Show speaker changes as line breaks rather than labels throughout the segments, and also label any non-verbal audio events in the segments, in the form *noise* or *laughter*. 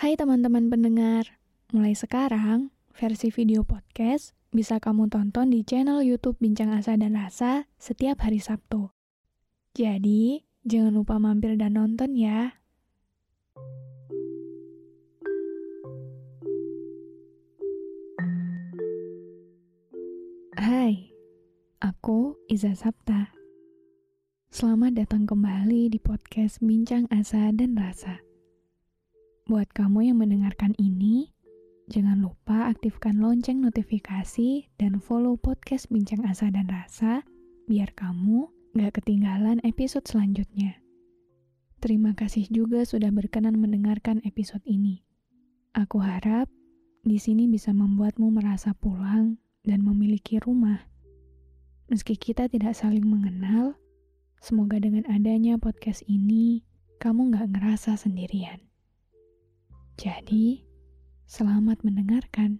Hai teman-teman pendengar, mulai sekarang versi video podcast bisa kamu tonton di channel YouTube Bincang Asa dan Rasa setiap hari Sabtu. Jadi, jangan lupa mampir dan nonton ya. Hai, aku Iza Sapta. Selamat datang kembali di podcast Bincang Asa dan Rasa. Buat kamu yang mendengarkan ini, jangan lupa aktifkan lonceng notifikasi dan follow podcast Bincang Asa dan Rasa biar kamu gak ketinggalan episode selanjutnya. Terima kasih juga sudah berkenan mendengarkan episode ini. Aku harap di sini bisa membuatmu merasa pulang dan memiliki rumah. Meski kita tidak saling mengenal, semoga dengan adanya podcast ini, kamu gak ngerasa sendirian. Jadi, selamat mendengarkan.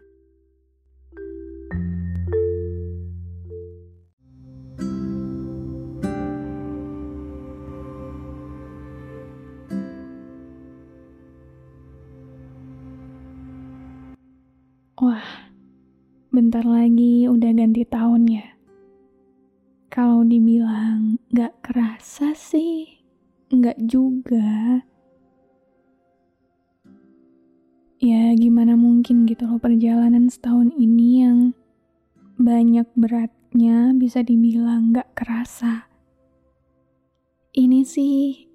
Wah, bentar lagi udah ganti tahun ya. Kalau dibilang gak kerasa sih, gak juga ya gimana mungkin gitu loh perjalanan setahun ini yang banyak beratnya bisa dibilang gak kerasa. Ini sih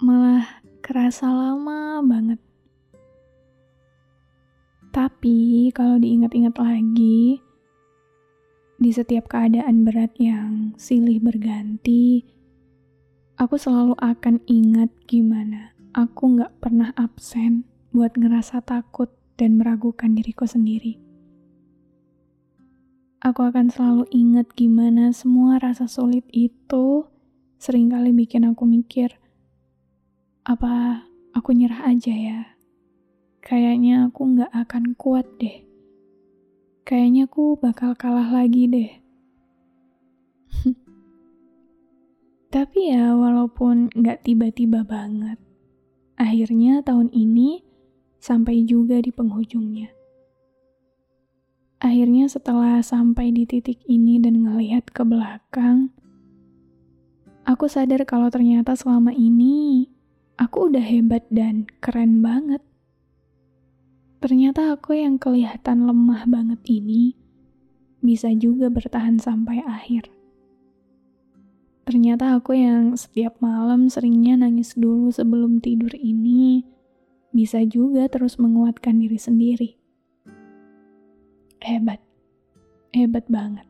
malah kerasa lama banget. Tapi kalau diingat-ingat lagi, di setiap keadaan berat yang silih berganti, aku selalu akan ingat gimana aku gak pernah absen buat ngerasa takut dan meragukan diriku sendiri. Aku akan selalu ingat gimana semua rasa sulit itu sering kali bikin aku mikir, apa aku nyerah aja ya? Kayaknya aku nggak akan kuat deh. Kayaknya aku bakal kalah lagi deh. *laughs* Tapi ya walaupun nggak tiba-tiba banget, akhirnya tahun ini sampai juga di penghujungnya. Akhirnya setelah sampai di titik ini dan ngelihat ke belakang, aku sadar kalau ternyata selama ini aku udah hebat dan keren banget. Ternyata aku yang kelihatan lemah banget ini bisa juga bertahan sampai akhir. Ternyata aku yang setiap malam seringnya nangis dulu sebelum tidur ini bisa juga terus menguatkan diri sendiri. Hebat, hebat banget.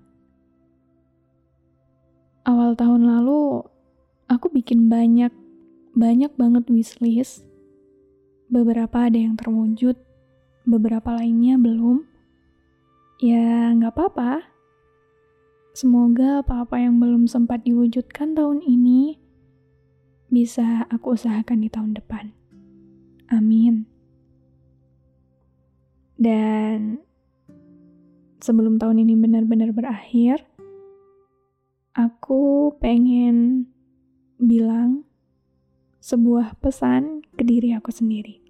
Awal tahun lalu, aku bikin banyak, banyak banget wishlist. Beberapa ada yang terwujud, beberapa lainnya belum. Ya, nggak apa-apa. Semoga apa-apa yang belum sempat diwujudkan tahun ini bisa aku usahakan di tahun depan. Amin. Dan sebelum tahun ini benar-benar berakhir, aku pengen bilang sebuah pesan ke diri aku sendiri.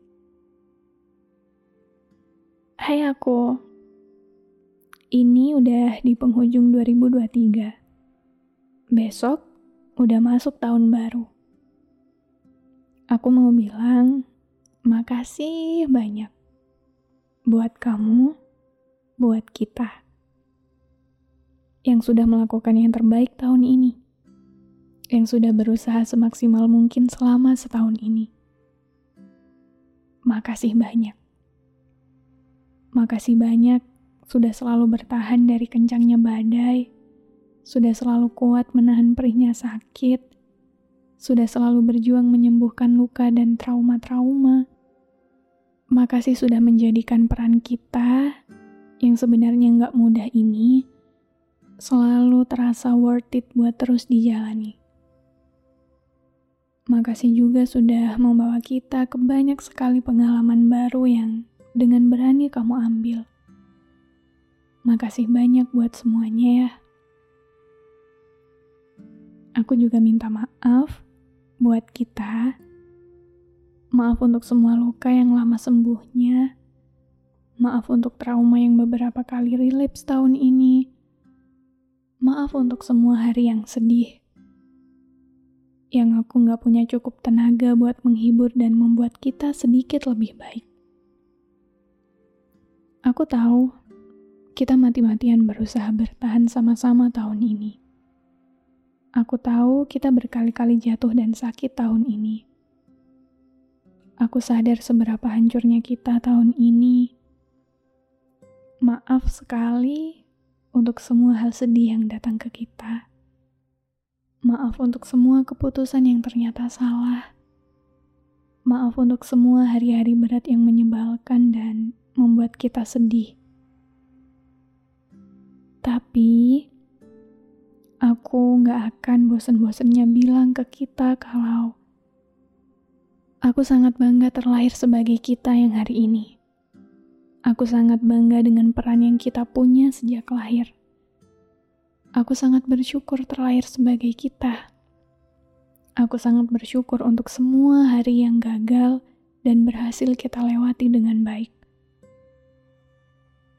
Hai aku, ini udah di penghujung 2023. Besok udah masuk tahun baru. Aku mau bilang, Makasih banyak buat kamu, buat kita yang sudah melakukan yang terbaik tahun ini, yang sudah berusaha semaksimal mungkin selama setahun ini. Makasih banyak. Makasih banyak sudah selalu bertahan dari kencangnya badai, sudah selalu kuat menahan perihnya sakit, sudah selalu berjuang menyembuhkan luka dan trauma-trauma. Makasih sudah menjadikan peran kita yang sebenarnya nggak mudah ini selalu terasa worth it buat terus dijalani. Makasih juga sudah membawa kita ke banyak sekali pengalaman baru yang dengan berani kamu ambil. Makasih banyak buat semuanya ya. Aku juga minta maaf buat kita. Maaf untuk semua luka yang lama sembuhnya. Maaf untuk trauma yang beberapa kali relapse tahun ini. Maaf untuk semua hari yang sedih. Yang aku gak punya cukup tenaga buat menghibur dan membuat kita sedikit lebih baik. Aku tahu kita mati-matian berusaha bertahan sama-sama tahun ini. Aku tahu kita berkali-kali jatuh dan sakit tahun ini. Aku sadar seberapa hancurnya kita tahun ini. Maaf sekali untuk semua hal sedih yang datang ke kita. Maaf untuk semua keputusan yang ternyata salah. Maaf untuk semua hari-hari berat yang menyebalkan dan membuat kita sedih. Tapi, Aku gak akan bosen-bosennya bilang ke kita kalau aku sangat bangga terlahir sebagai kita yang hari ini. Aku sangat bangga dengan peran yang kita punya sejak lahir. Aku sangat bersyukur terlahir sebagai kita. Aku sangat bersyukur untuk semua hari yang gagal dan berhasil kita lewati dengan baik.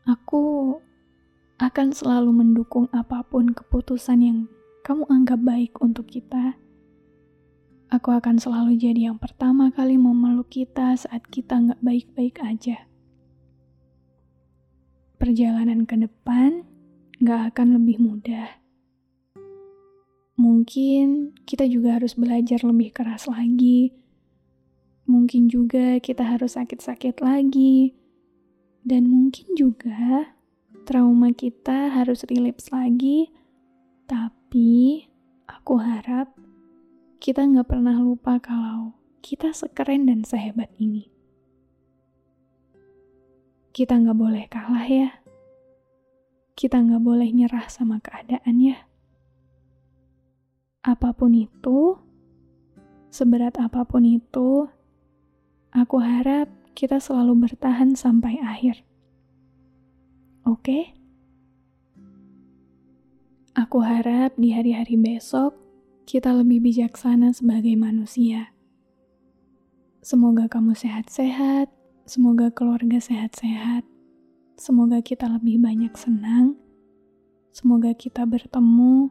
Aku akan selalu mendukung apa pun keputusan yang kamu anggap baik untuk kita. Aku akan selalu jadi yang pertama kali memeluk kita saat kita nggak baik-baik aja. Perjalanan ke depan nggak akan lebih mudah. Mungkin kita juga harus belajar lebih keras lagi. Mungkin juga kita harus sakit-sakit lagi. Dan mungkin juga trauma kita harus relapse lagi, tapi aku harap kita nggak pernah lupa kalau kita sekeren dan sehebat ini. Kita nggak boleh kalah ya. Kita nggak boleh nyerah sama keadaan ya. Apa pun itu, seberat apa pun itu, aku harap kita selalu bertahan sampai akhir. Oke? Aku harap di hari-hari besok kita lebih bijaksana sebagai manusia. Semoga kamu sehat-sehat, semoga keluarga sehat-sehat, semoga kita lebih banyak senang, semoga kita bertemu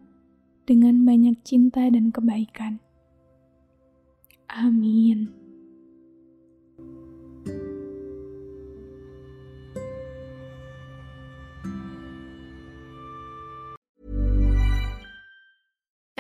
dengan banyak cinta dan kebaikan. Amin.